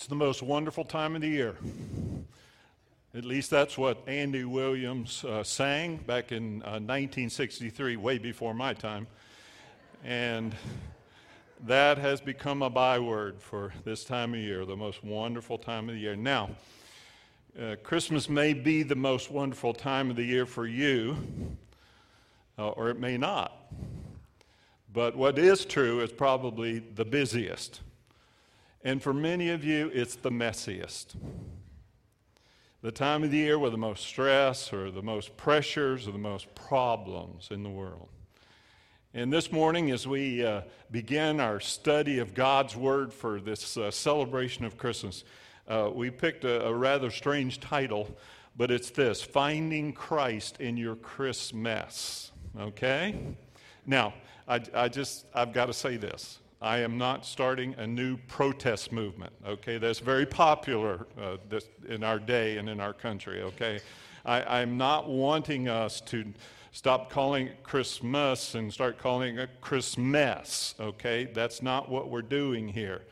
It's the most wonderful time of the year. At least that's what Andy Williams uh, sang back in uh, 1963, way before my time. And that has become a byword for this time of year, the most wonderful time of the year. Now, uh, Christmas may be the most wonderful time of the year for you, uh, or it may not. But what is true is probably the busiest. And for many of you, it's the messiest. The time of the year with the most stress or the most pressures or the most problems in the world. And this morning, as we uh, begin our study of God's Word for this uh, celebration of Christmas, uh, we picked a, a, rather strange title, but it's this Finding Christ in Your Christmas. Okay? Now, I, I just, I've got to say this. I am not starting a new protest movement, okay? That's very popular uh, this, in our day and in our country, okay? I, I'm not wanting us to stop calling it Christmas and start calling it Christmas, okay? That's not what we're doing here.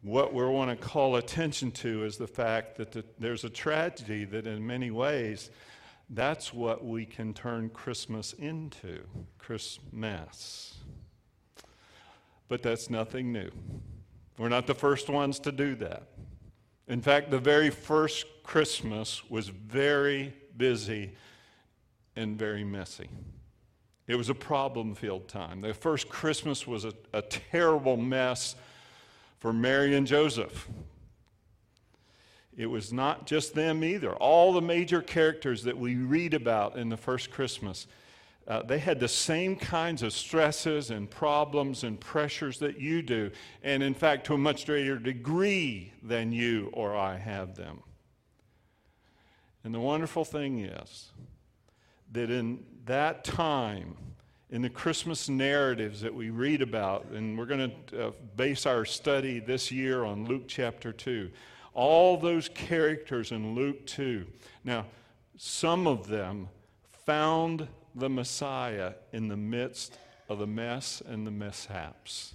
What we want to call attention to is the fact that the, there's a tragedy that, in many ways, that's what we can turn Christmas into Christmas. But that's nothing new. We're not the first ones to do that. In fact, the very first Christmas was very busy and very messy. It was a problem filled time. The first Christmas was a, a, terrible mess for Mary and Joseph. It was not just them either. All the major characters that we read about in the first Christmas uh, they had the same kinds of stresses and problems and pressures that you do, and in fact, to a much greater degree than you or I have them. And the wonderful thing is that in that time, in the Christmas narratives that we read about, and we're going to uh, base our study this year on Luke chapter 2, all those characters in Luke 2. Now, some of them found the Messiah in the midst of the mess and the mishaps.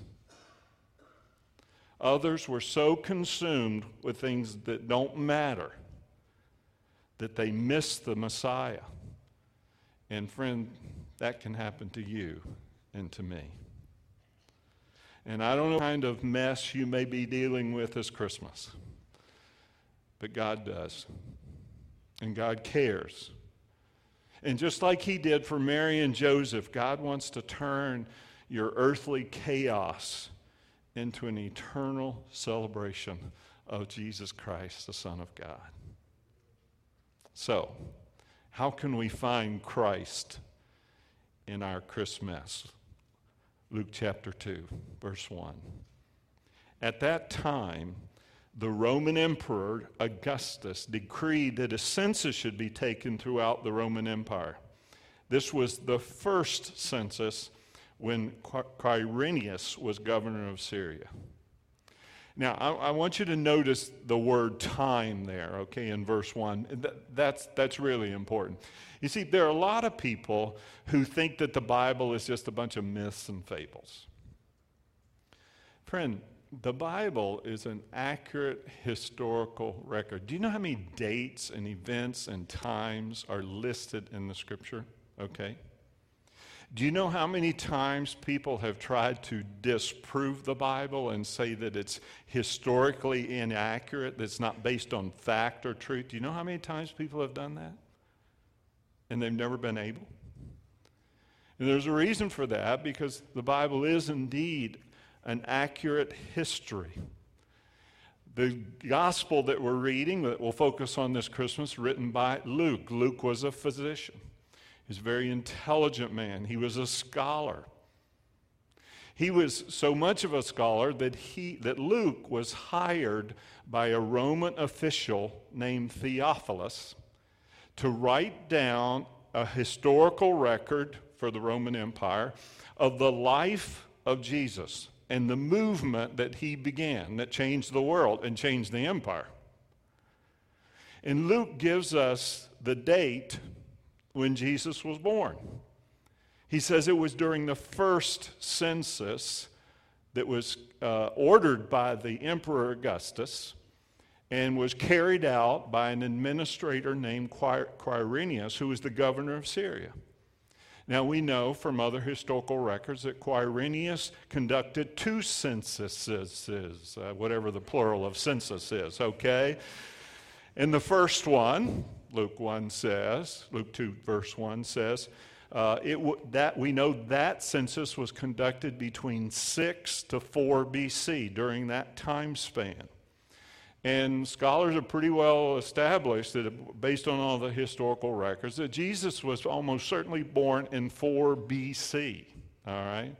Others were so consumed with things that don't matter that they missed the Messiah. And, friend, that can happen to you and to me. And I don't know what kind of mess you may be dealing with this Christmas, but God does. And God cares. And just like He did for Mary and Joseph, God wants to turn your earthly chaos into an eternal celebration of Jesus Christ, the Son of God. So, how can we find Christ in our Christmas? Luke chapter 2, verse 1. At that time, the Roman Emperor Augustus decreed that a census should be taken throughout the Roman Empire. This was the first census when Quirinius was governor of Syria. Now, I, I, want you to notice the word time there, okay, in verse 1. that's, that's really important. You see, there are a lot of people who think that the Bible is just a bunch of myths and fables. Friend, the Bible is an accurate historical record. Do you know how many dates and events and times are listed in the scripture? Okay. Do you know how many times people have tried to disprove the Bible and say that it's historically inaccurate, that's not based on fact or truth? Do you know how many times people have done that? And they've never been able? And there's a reason for that because the Bible is indeed an accurate history. The gospel that we're reading, that we'll focus on this Christmas, written by Luke. Luke was a physician. He's a very intelligent man. He was a scholar. He was so much of a scholar that, he, that Luke was hired by a Roman official named Theophilus to write down a historical record for the Roman Empire of the life of Jesus and the movement that he began that changed the world and changed the empire. And Luke gives us the date when Jesus was born. He says it was during the first census that was uh, ordered by the Emperor Augustus and was carried out by an administrator named Quirinius, who was the governor of Syria. Now, we know from other historical records that Quirinius conducted two censuses, uh, whatever the plural of census is, okay? And the first one, Luke 1 says, Luke 2, verse 1 says, uh, it w- that we know that census was conducted between 6 to 4 BC during that time span. And scholars are pretty well established that, based on all the historical records, that Jesus was almost certainly born in 4 BC. All right?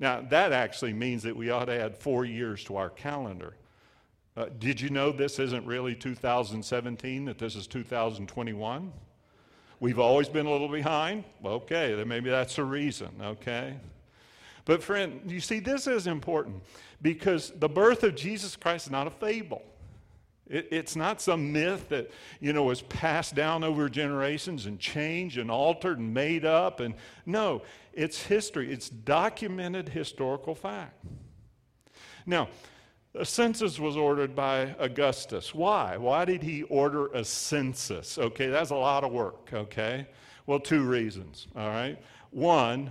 Now, that actually means that we ought to add four years to our calendar. Uh, did you know this isn't really 2017, that this is 2021? We've always been a little behind. Okay, then maybe that's a reason, okay? But, friend, you see, this is important because the birth of Jesus Christ is not a fable. It, it's not some myth that, you know, was passed down over generations and changed and altered and made up. And no, it's history. It's documented historical fact. Now, a census was ordered by Augustus. Why? Why did he order a census? Okay, that's a lot of work, okay? Well, two reasons, all right? One,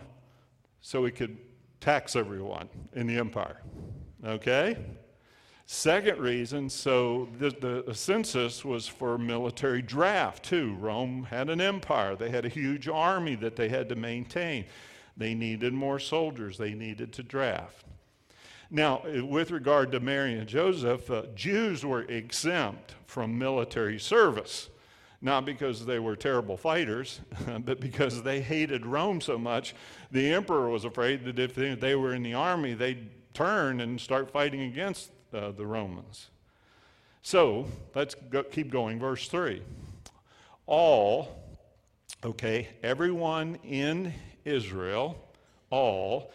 so he could tax everyone in the empire, okay? Second reason, so the, the, census was for military draft too. Rome had an empire, they had a huge army that they had to maintain. They needed more soldiers, they needed to draft. Now, with regard to Mary and Joseph, uh, Jews were exempt from military service. Not because they were terrible fighters, but because they hated Rome so much. The emperor was afraid that if they were in the army, they'd turn and start fighting against uh, the Romans. So let's go, keep going. Verse 3. All, okay, everyone in Israel, all,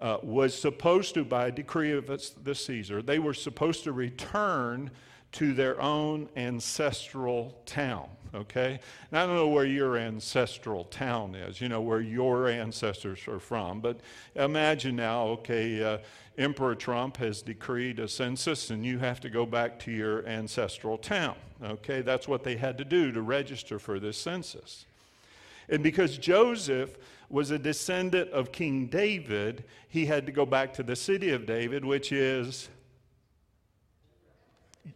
uh, was supposed to, by decree of the Caesar, they were supposed to return to their own ancestral town. Okay? Now, I don't know where your ancestral town is, you know, where your ancestors are from, but imagine now, okay, uh, Emperor Trump has decreed a census and you have to go back to your ancestral town. Okay? That's what they had to do to register for this census. And because Joseph was a descendant of King David, he had to go back to the city of David, which is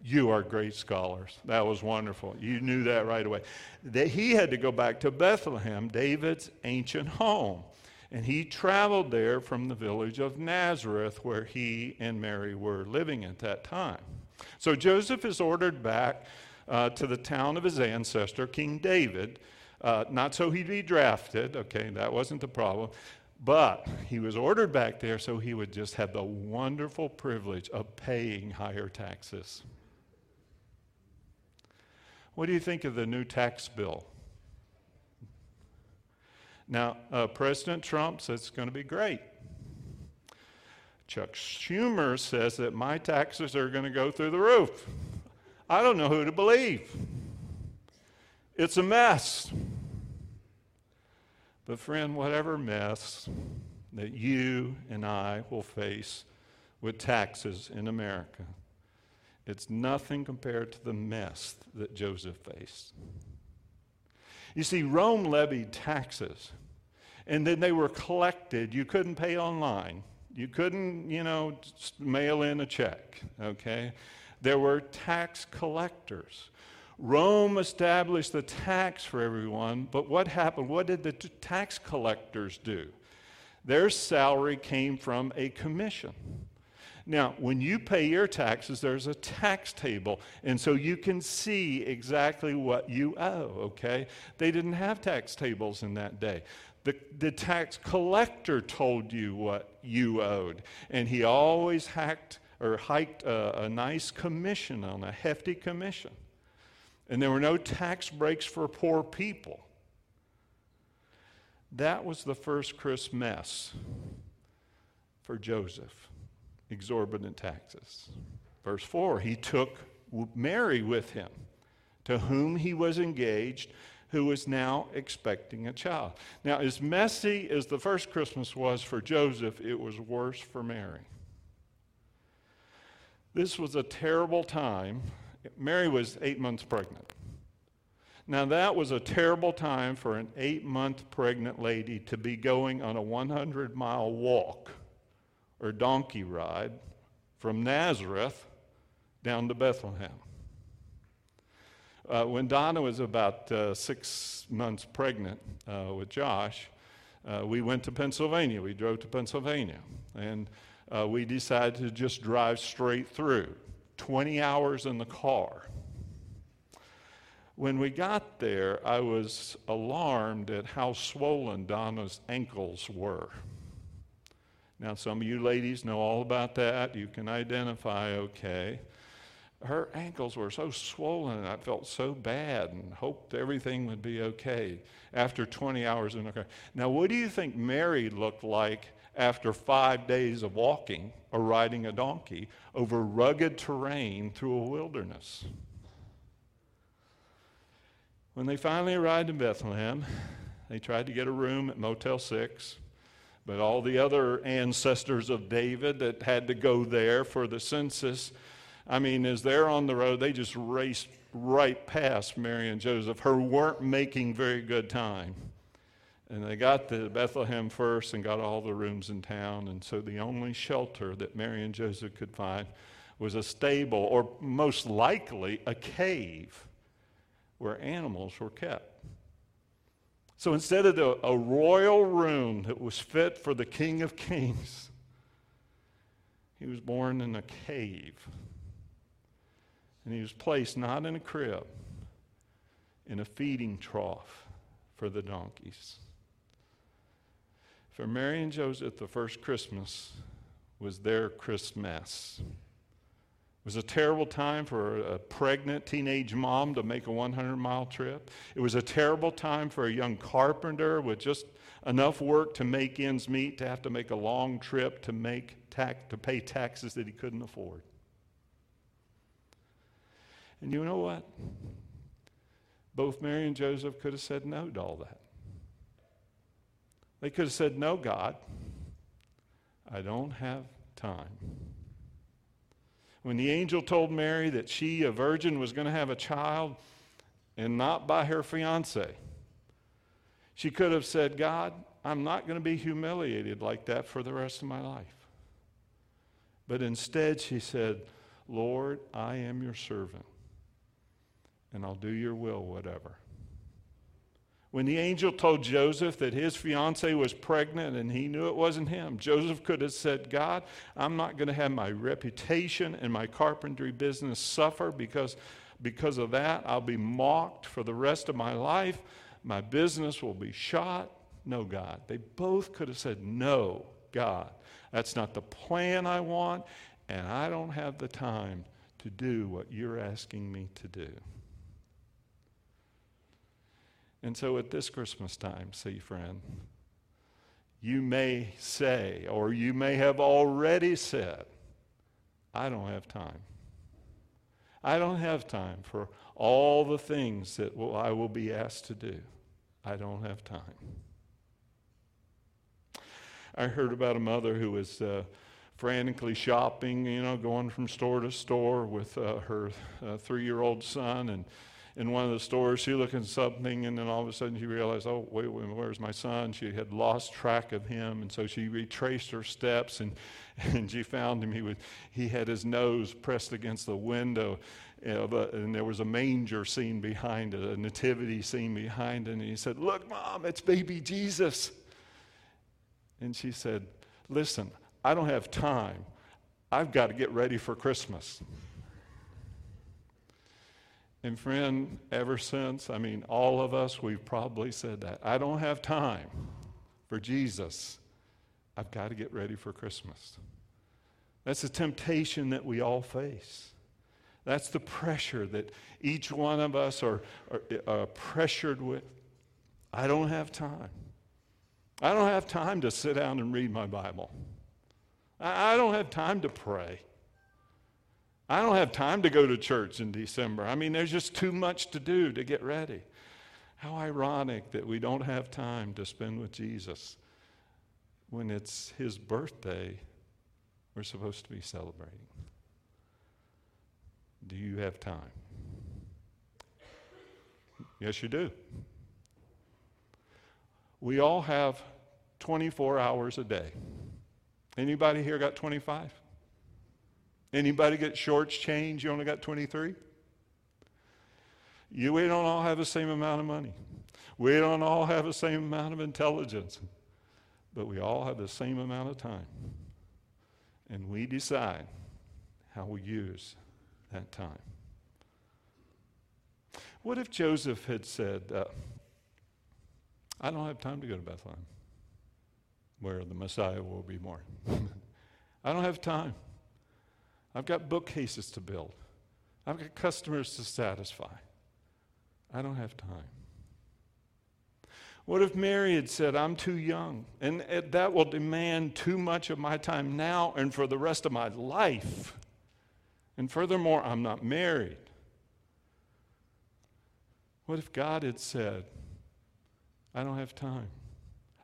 you are great scholars. That was wonderful. You knew that right away. That he had to go back to Bethlehem, David's ancient home. And he traveled there from the village of Nazareth, where he and Mary were living at that time. So Joseph is ordered back uh, to the town of his ancestor, King David, uh, not so he'd be drafted, okay, that wasn't the problem, but he was ordered back there so he would just have the wonderful privilege of paying higher taxes. What do you think of the new tax bill? Now, uh, President Trump says it's going to be great. Chuck Schumer says that my taxes are going to go through the roof. I don't know who to believe. It's a mess. But, friend, whatever mess that you and I will face with taxes in America, it's nothing compared to the mess that Joseph faced. You see, Rome levied taxes, and then they were collected. You couldn't pay online. You couldn't, you know, mail in a check, okay? There were tax collectors. Rome established the tax for everyone, but what happened? What did the t- tax collectors do? Their salary came from a commission. Now, when you pay your taxes, there's a tax table, and so you can see exactly what you owe, okay? They didn't have tax tables in that day. The, the tax collector told you what you owed, and he always hacked or hiked a, a nice commission on a hefty commission. And there were no tax breaks for poor people. That was the first Christmas for Joseph exorbitant taxes. Verse 4 He took Mary with him, to whom he was engaged, who was now expecting a child. Now, as messy as the first Christmas was for Joseph, it was worse for Mary. This was a terrible time. Mary was eight months pregnant. Now, that was a terrible time for an eight month pregnant lady to be going on a 100 mile walk or donkey ride from Nazareth down to Bethlehem. Uh, when Donna was about uh, six months pregnant uh, with Josh, uh, we went to Pennsylvania. We drove to Pennsylvania. And uh, we decided to just drive straight through 20 hours in the car. When we got there, I was alarmed at how swollen Donna's ankles were. Now, some of you ladies know all about that. You can identify okay her ankles were so swollen and I felt so bad and hoped everything would be okay after 20 hours in the car. Now, what do you think Mary looked like after five days of walking or riding a donkey over rugged terrain through a wilderness? When they finally arrived in Bethlehem, they tried to get a room at Motel 6. But all the other ancestors of David that had to go there for the census I mean, as they're on the road, they just raced right past Mary and Joseph, who weren't making very good time. And they got to Bethlehem first and got all the rooms in town. And so the only shelter that Mary and Joseph could find was a stable, or most likely a cave where animals were kept. So instead of the, a royal room that was fit for the King of Kings, he was born in a cave and he was placed not in a crib, in a feeding trough for the donkeys. For Mary and Joseph, the first Christmas was their Christmas. It was a terrible time for a pregnant teenage mom to make a 100 mile trip. It was a terrible time for a young carpenter with just enough work to make ends meet to have to make a long trip to, make tax, to pay taxes that he couldn't afford. And you know what? Both Mary and Joseph could have said no to all that. They could have said, No, God, I don't have time. When the angel told Mary that she, a virgin, was going to have a child and not by her fiance, she could have said, God, I'm not going to be humiliated like that for the rest of my life. But instead, she said, Lord, I am your servant and I'll do your will, whatever. When the angel told Joseph that his fiancee was pregnant and he knew it wasn't him, Joseph could have said, God, I'm not going to have my reputation and my carpentry business suffer because, because of that. I'll be mocked for the rest of my life. My business will be shot. No, God. They both could have said, No, God. That's not the plan I want, and I don't have the time to do what you're asking me to do. And so at this Christmas time, see, friend, you may say, or you may have already said, I don't have time. I don't have time for all the things that will, I will be asked to do. I don't have time. I heard about a mother who was uh, frantically shopping, you know, going from store to store with uh, her uh, three year old son, and in one of the stores. She looked at something, and then all of a sudden she realized, oh, wait, wait, where's my son? She had lost track of him, and so she retraced her steps, and, and she found him. He, was, he had his nose pressed against the window, and there was a manger scene behind it, a nativity scene behind it. And he said, Look, Mom, it's baby Jesus. And she said, Listen, I don't have time. I've got to get ready for Christmas. And friend, ever since, I mean, all of us, we've probably said that. I don't have time for Jesus. I've got to get ready for Christmas. That's a temptation that we all face. That's the pressure that each one of us are, are, are pressured with. I don't have time. I don't have time to sit down and read my Bible. I, I don't have time to pray. I don't have time to go to church in December. I mean, there's just too much to do to get ready. How ironic that we don't have time to spend with Jesus when it's his birthday we're supposed to be celebrating. do you have time? Yes, you do. We all have 24 hours a day. Anybody here got 25? Anybody get shorts change? You only got 23? You, we don't all have the same amount of money. We don't all have the same amount of intelligence. But we all have the same amount of time. And we decide how we use that time. What if Joseph had said, uh, I don't have time to go to Bethlehem, where the Messiah will be born? I don't have time. I've got bookcases to build, I've got customers to satisfy. I don't have time. What if Mary had said, I'm too young, and that will demand too much of my time now and for the rest of my life? And furthermore, I'm not married. What if God had said, I don't have time?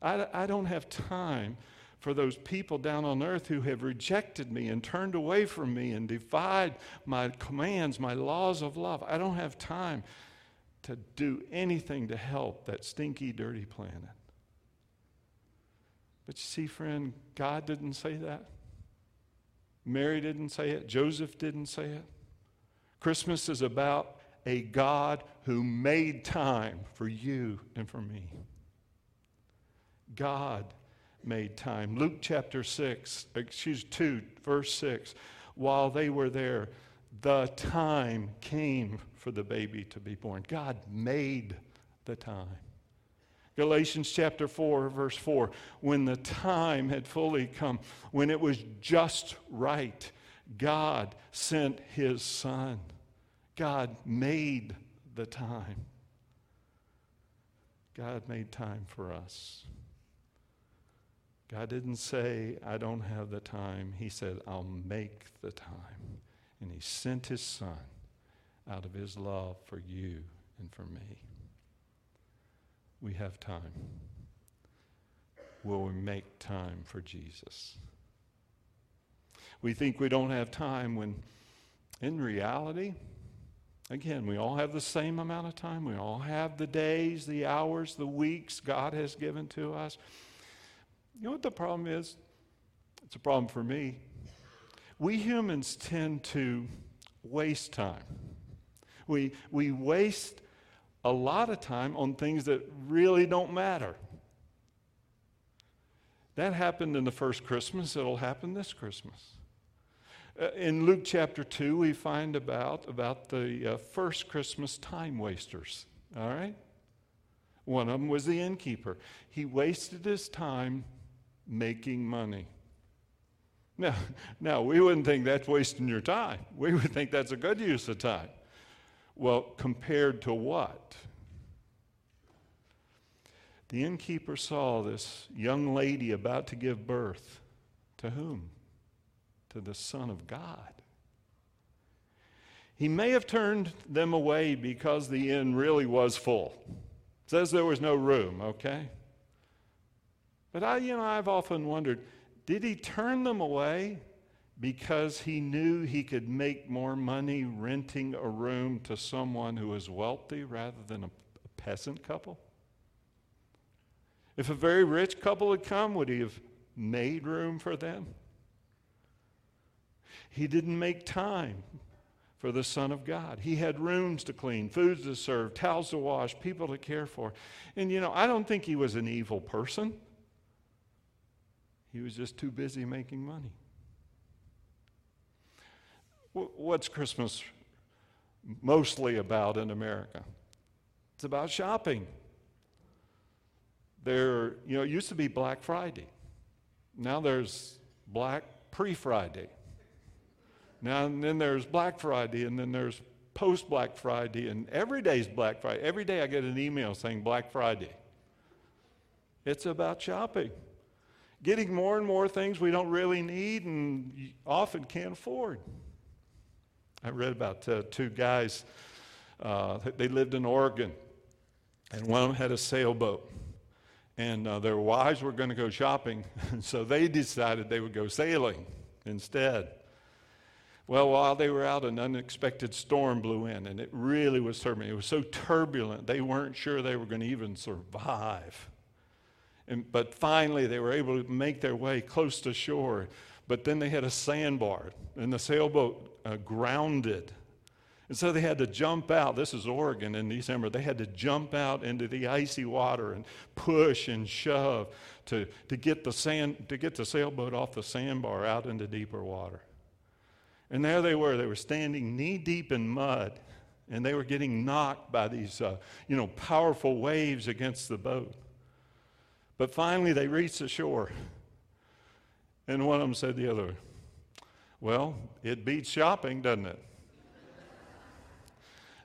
I, I don't have time for those people down on earth who have rejected me and turned away from me and defied my commands, my laws of love. I don't have time to do anything to help that stinky, dirty planet. But you see, friend, God didn't say that. Mary didn't say it. Joseph didn't say it. Christmas is about a God who made time for you and for me. God made time. Luke chapter 6, excuse 2, verse 6. While they were there, the time came for the baby to be born. God made the time. Galatians chapter 4, verse 4. When the time had fully come, when it was just right, God sent his son God made the time. God made time for us. God didn't say, I don't have the time. He said, I'll make the time. And He sent His Son out of His love for you and for me. We have time. Will we make time for Jesus? We think we don't have time when, in reality, Again, we all have the same amount of time. We all have the days, the hours, the weeks God has given to us. You know what the problem is? It's a problem for me. We humans tend to waste time. We, we waste a lot of time on things that really don't matter. That happened in the first Christmas, it'll happen this Christmas. Uh, in Luke chapter 2, we find about, about the uh, first Christmas time wasters. All right? One of them was the innkeeper. He wasted his time making money. Now, now, we wouldn't think that's wasting your time. We would think that's a good use of time. Well, compared to what? The innkeeper saw this young lady about to give birth. To whom? to the Son of God. He may have turned them away because the inn really was full. It says there was no room, okay? But I, you know, I've often wondered did he turn them away because he knew he could make more money renting a room to someone who was wealthy rather than a, a peasant couple? If a very rich couple had come, would he have made room for them? He didn't make time for the Son of God. He had rooms to clean, foods to serve, towels to wash, people to care for. And you know, I don't think he was an evil person. He was just too busy making money. What's Christmas mostly about in America? It's about shopping. There, you know, it used to be Black Friday. Now there's Black Pre Friday. Now, and then there's Black Friday, and then there's post Black Friday, and every day's Black Friday. Every day I get an email saying Black Friday. It's about shopping, getting more and more things we don't really need and often can't afford. I read about uh, two guys, uh, they lived in Oregon, and one of them had a sailboat. And uh, their wives were going to go shopping, so they decided they would go sailing instead. Well, while they were out, an unexpected storm blew in, and it really was turbulent. It was so turbulent, they weren't sure they were going to even survive. And, but finally, they were able to make their way close to shore. But then they had a sandbar, and the sailboat uh, grounded. And so they had to jump out. This is Oregon in December. They had to jump out into the icy water and push and shove to, to, get, the sand, to get the sailboat off the sandbar out into deeper water. And there they were. They were standing knee deep in mud, and they were getting knocked by these, uh, you know, powerful waves against the boat. But finally, they reached the shore. And one of them said to the other, Well, it beats shopping, doesn't it?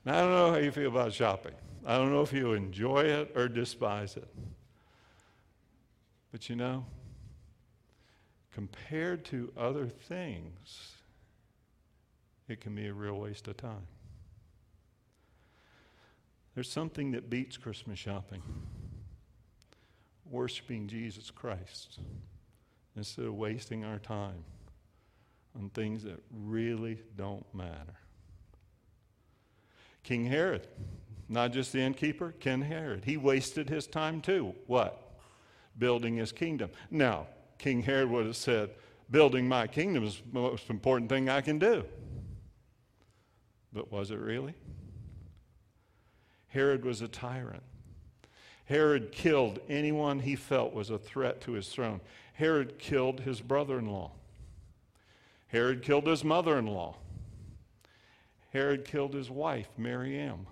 now, I don't know how you feel about shopping. I don't know if you enjoy it or despise it. But you know, compared to other things, it can be a real waste of time. There's something that beats Christmas shopping worshiping Jesus Christ instead of wasting our time on things that really don't matter. King Herod, not just the innkeeper, King Herod, he wasted his time too. What? Building his kingdom. Now, King Herod would have said, Building my kingdom is the most important thing I can do. But was it really? Herod was a tyrant. Herod killed anyone he felt was a threat to his throne. Herod killed his brother in law. Herod killed his mother in law. Herod killed his wife, Mariam.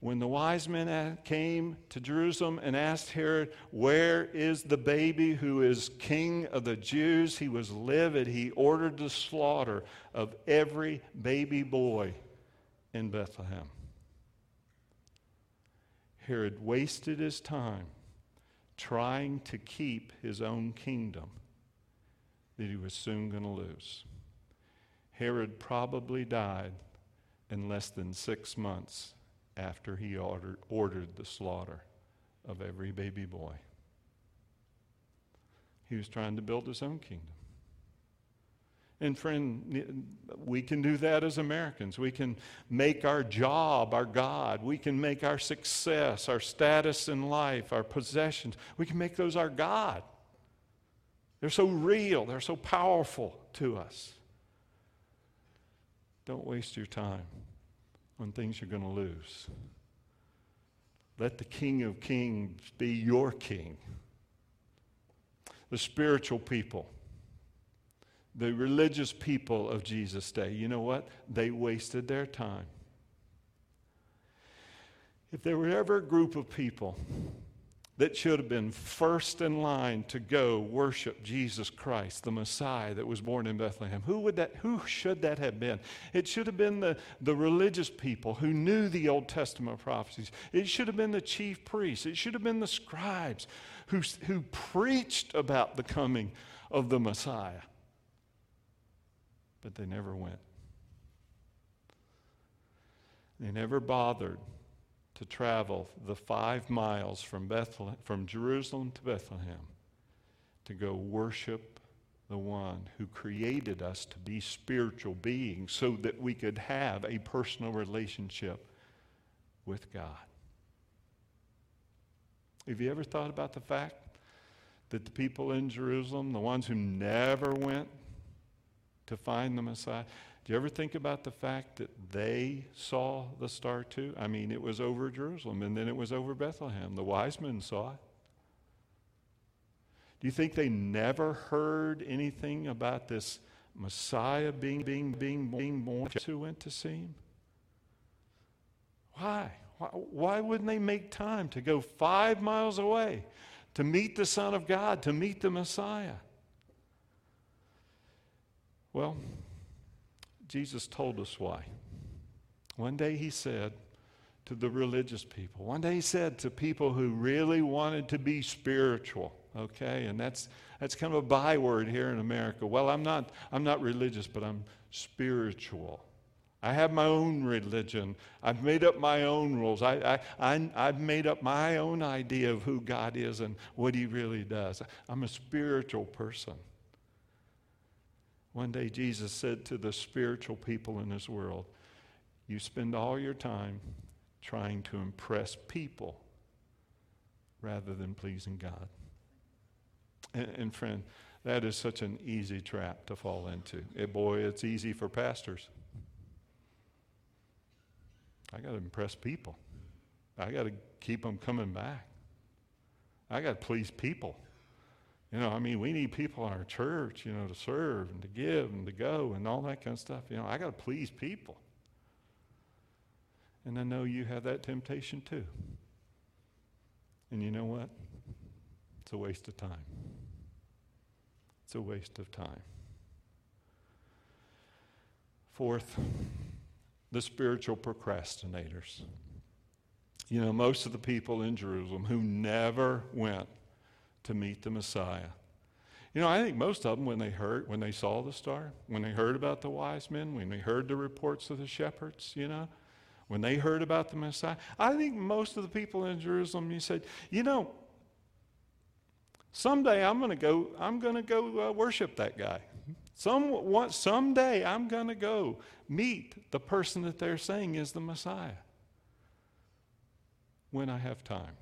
When the wise men came to Jerusalem and asked Herod, Where is the baby who is king of the Jews? He was livid. He ordered the slaughter of every baby boy in Bethlehem. Herod wasted his time trying to keep his own kingdom that he was soon going to lose. Herod probably died in less than six months after he ordered, ordered the slaughter of every baby boy. He was trying to build his own kingdom. And friend, we can do that as Americans. We can make our job our God. We can make our success, our status in life, our possessions, we can make those our God. They're so real, they're so powerful to us. Don't waste your time on things you're going to lose. Let the King of Kings be your king. The spiritual people the religious people of Jesus' day, you know what? They wasted their time. If there were ever a group of people that should have been first in line to go worship Jesus Christ, the Messiah that was born in Bethlehem. Who would that who should that have been? It should have been the, the religious people who knew the Old Testament prophecies. It should have been the chief priests. It should have been the scribes who, who preached about the coming of the Messiah but they never went. They never bothered to travel the five miles from, Bethlehem, from Jerusalem to Bethlehem to go worship the one who created us to be spiritual beings so that we could have a personal relationship with God. Have you ever thought about the fact that the people in Jerusalem, the ones who never went to find the Messiah. Do you ever think about the fact that they saw the star too? I mean, it was over Jerusalem and then it was over Bethlehem. The wise men saw it. Do you think they never heard anything about this Messiah being, being, being, being born who went to see him? Why? why? Why wouldn't they make time to go five miles away to meet the Son of God, to meet the Messiah? Well, Jesus told us why. One day he said to the religious people, one day he said to people who really wanted to be spiritual, okay? And that's, that's kind of a byword here in America. Well, I'm not, I'm not religious, but I'm spiritual. I have my own religion. I've made up my own rules. I, I, I, have made up my own idea of who God is and what He really does. I'm a spiritual person. One day Jesus said to the spiritual people in this world, You spend all your time trying to impress people rather than pleasing God. And, and friend, that is such an easy trap to fall into. It, boy, it's easy for pastors. I got to impress people. I got to keep them coming back. I got to please people. You know, I mean, we need people in our church, you know, to serve and to give and to go and all that kind of stuff. You know, I got to please people. And I know you have that temptation too. And you know what? It's a waste of time. It's a waste of time. Fourth, the spiritual procrastinators. You know, most of the people in Jerusalem who never went to meet the Messiah. You know, I think most of them, when they heard, when they saw the star, when they heard about the wise men, when they heard the reports of the shepherds, you know, when they heard about the Messiah, I think most of the people in Jerusalem, you said, you know, Someday I'm going to go, I'm going to go uh, worship that guy. Some, someday I'm going to go meet the person that they're saying is the Messiah when I have time.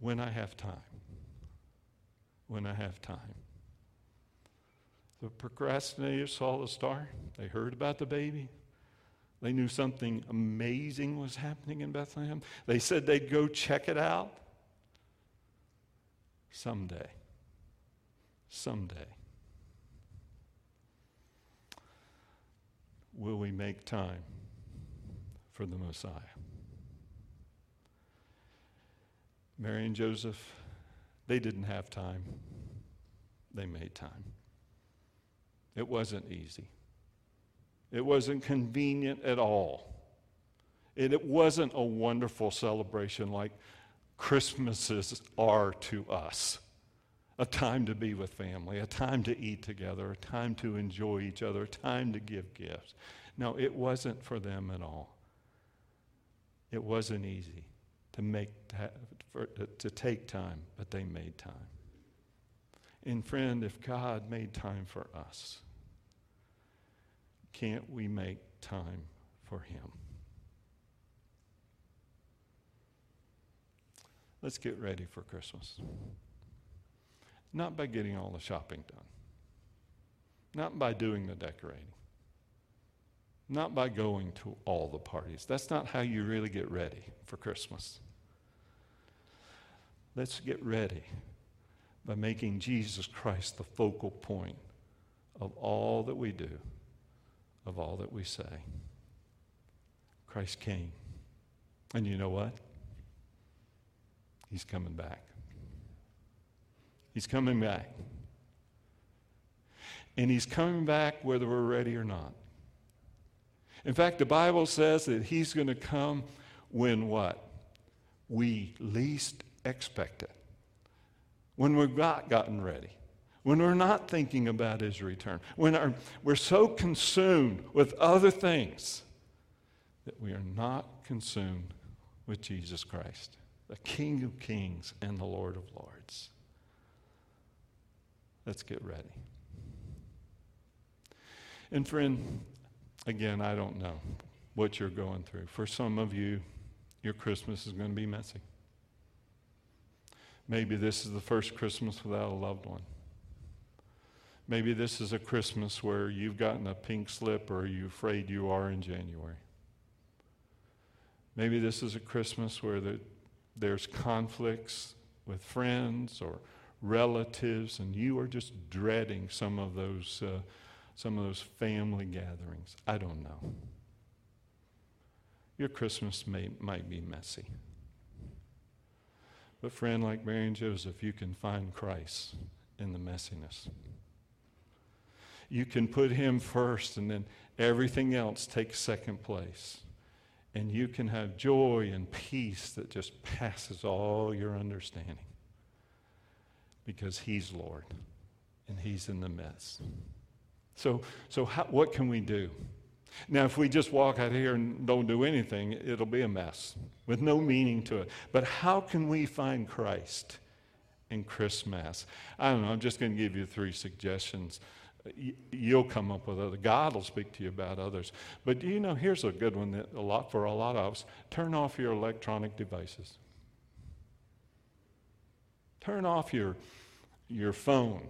When I have time. When I have time. The procrastinators saw the star. They heard about the baby. They knew something amazing was happening in Bethlehem. They said they'd go check it out. Someday. Someday. Will we make time for the Messiah? Mary and Joseph, they didn't have time. They made time. It wasn't easy. It wasn't convenient at all. And it wasn't a wonderful celebration like Christmases are to us a time to be with family, a time to eat together, a time to enjoy each other, a time to give gifts. No, it wasn't for them at all. It wasn't easy to make for, uh, to take time, but they made time. And friend, if God made time for us, can't we make time for him? Let's get ready for Christmas. Not by getting all the shopping done, not by doing the decorating, not by going to all the parties. That's not how you really get ready for Christmas. Let's get ready by making Jesus Christ the focal point of all that we do, of all that we say. Christ came. And you know what? He's coming back. He's coming back. And he's coming back whether we're ready or not. In fact, the Bible says that he's going to come when what? We least expect it. When we've not gotten ready. When we're not thinking about his return. When our, we're so consumed with other things that we are not consumed with Jesus Christ the King of Kings and the Lord of Lords. Let's get ready. And friend, again, I don't know what you're going through. For some of you, your Christmas is going to be messy. Maybe this is the first Christmas without a loved one. Maybe this is a Christmas where you've gotten a pink slip or you're afraid you are in January. Maybe this is a Christmas where the there's conflicts with friends or relatives, and you are just dreading some of those, uh, some of those family gatherings. I don't know. Your Christmas may, might be messy. But, friend, like Mary and Joseph, you can find Christ in the messiness. You can put him first, and then everything else takes second place and you can have joy and peace that just passes all your understanding because He's Lord and He's in the midst. So, so how, what can we do? Now, if we just walk out here and don't do anything, it'll be a mess with no meaning to it. But how can we find Christ in Christmas. I don't know, I'm just going to give you three suggestions. You'll come up with other. God will speak to you about others. But do you know, here's a good one that a lot for a lot of us. Turn off your electronic devices. Turn off your, your phone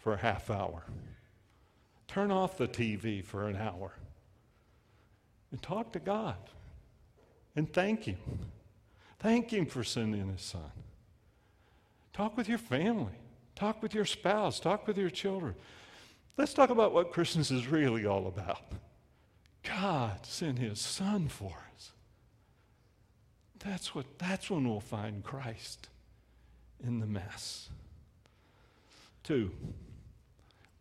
for a half hour. Turn off the TV for an hour. And talk to God. And thank Him. Thank Him for sending His Son. Talk with your family. Talk with your spouse. Talk with your children. Let's talk about what Christmas is really all about. God sent his son for us. That's what that's when we'll find Christ in the mess. Two,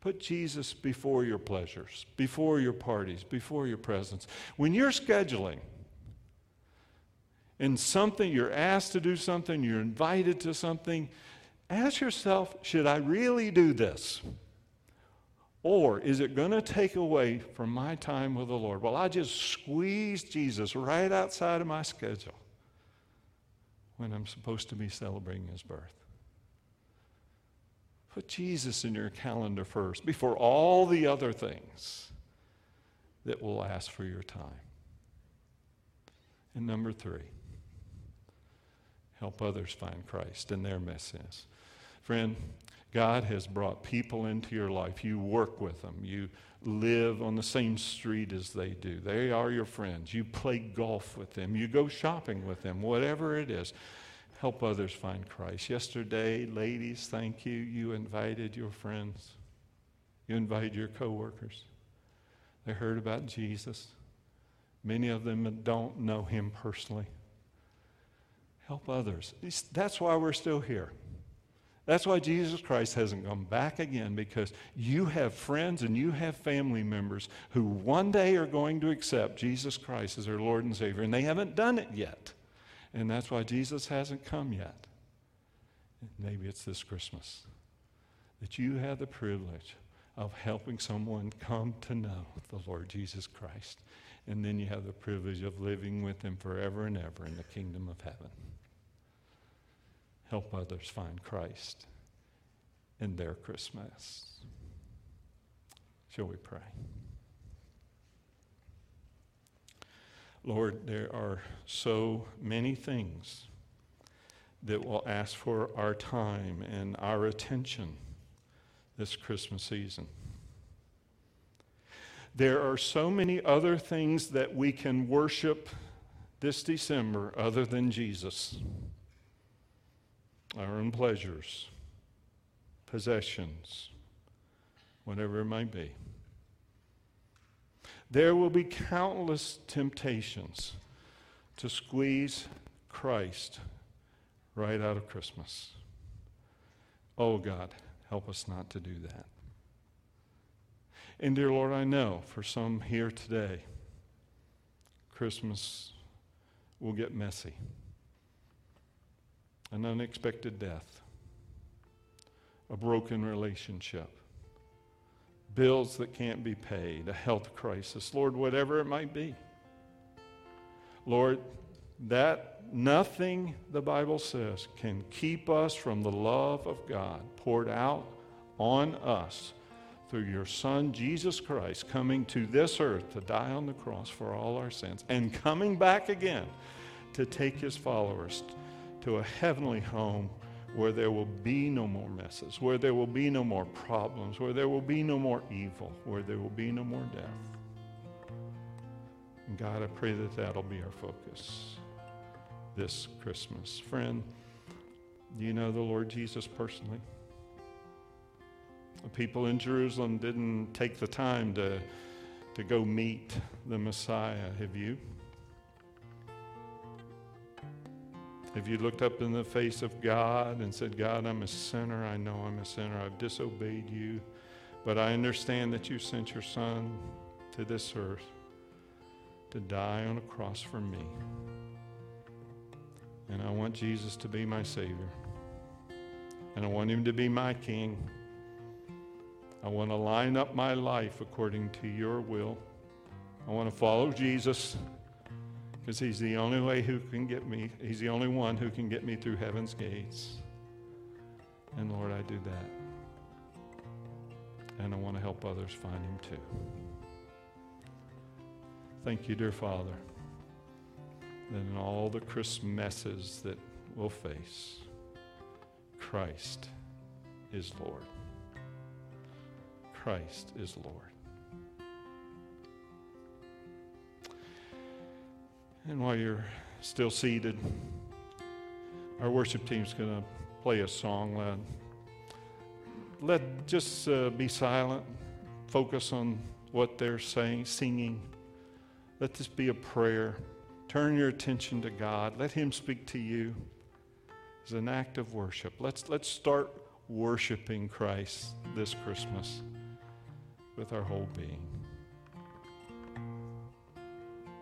put Jesus before your pleasures, before your parties, before your presents. When you're scheduling, and something, you're asked to do something, you're invited to something, ask yourself should I really do this? Or is it going to take away from my time with the Lord? Well, I just squeeze Jesus right outside of my schedule when I'm supposed to be celebrating his birth. Put Jesus in your calendar first before all the other things that will ask for your time. And number three, help others find Christ in their messes. Friend, God has brought people into your life. You work with them. You live on the same street as they do. They are your friends. You play golf with them. You go shopping with them, whatever it is. Help others find Christ. Yesterday, ladies, thank you. You invited your friends. You invited your coworkers. They heard about Jesus. Many of them don't know him personally. Help others. That's why we're still here. That's why Jesus Christ hasn't come back again because you have friends and you have family members who one day are going to accept Jesus Christ as their Lord and Savior, and they haven't done it yet. And that's why Jesus hasn't come yet. Maybe it's this Christmas that you have the privilege of helping someone come to know the Lord Jesus Christ. And then you have the privilege of living with Him forever and ever in the kingdom of heaven help others find Christ in their Christmas. Shall we pray? Lord, there are so many things that will ask for our time and our attention this Christmas season. There are so many other things that we can worship this December other than Jesus our own pleasures, possessions, whatever it might be. There will be countless temptations to squeeze Christ right out of Christmas. Oh God, help us not to do that. And dear Lord, I know for some here today, Christmas will get messy an unexpected death, a broken relationship, bills that can't be paid, a health crisis, Lord, whatever it might be. Lord, that nothing, the Bible says, can keep us from the love of God poured out on us through your Son, Jesus Christ, coming to this earth to die on the cross for all our sins and coming back again to take his followers to a heavenly home where there will be no more messes, where there will be no more problems, where there will be no more evil, where there will be no more death. And God, I pray that that'll be our focus this Christmas. Friend, do you know the Lord Jesus personally? The people in Jerusalem didn't take the time to, to go meet the Messiah. Have you? If you looked up in the face of God and said, God, I'm a sinner, I know I'm a sinner, I've disobeyed you, but I understand that you sent your Son to this earth to die on a cross for me. And I want Jesus to be my Savior. And I want Him to be my King. I want to line up my life according to your will. I want to follow Jesus because he's the only way who can get me, he's the only one who can get me through heaven's gates. And Lord, I do that. And I want to help others find him too. Thank you, dear Father, that in all the Christmases that we'll face, Christ is Lord. Christ is Lord. And while you're still seated, our worship team's going to play a song. Let, let just uh, be silent, focus on what they're saying, singing. Let this be a prayer. Turn your attention to God. Let Him speak to you as an act of worship. Let's, let's start worshiping Christ this Christmas with our whole being.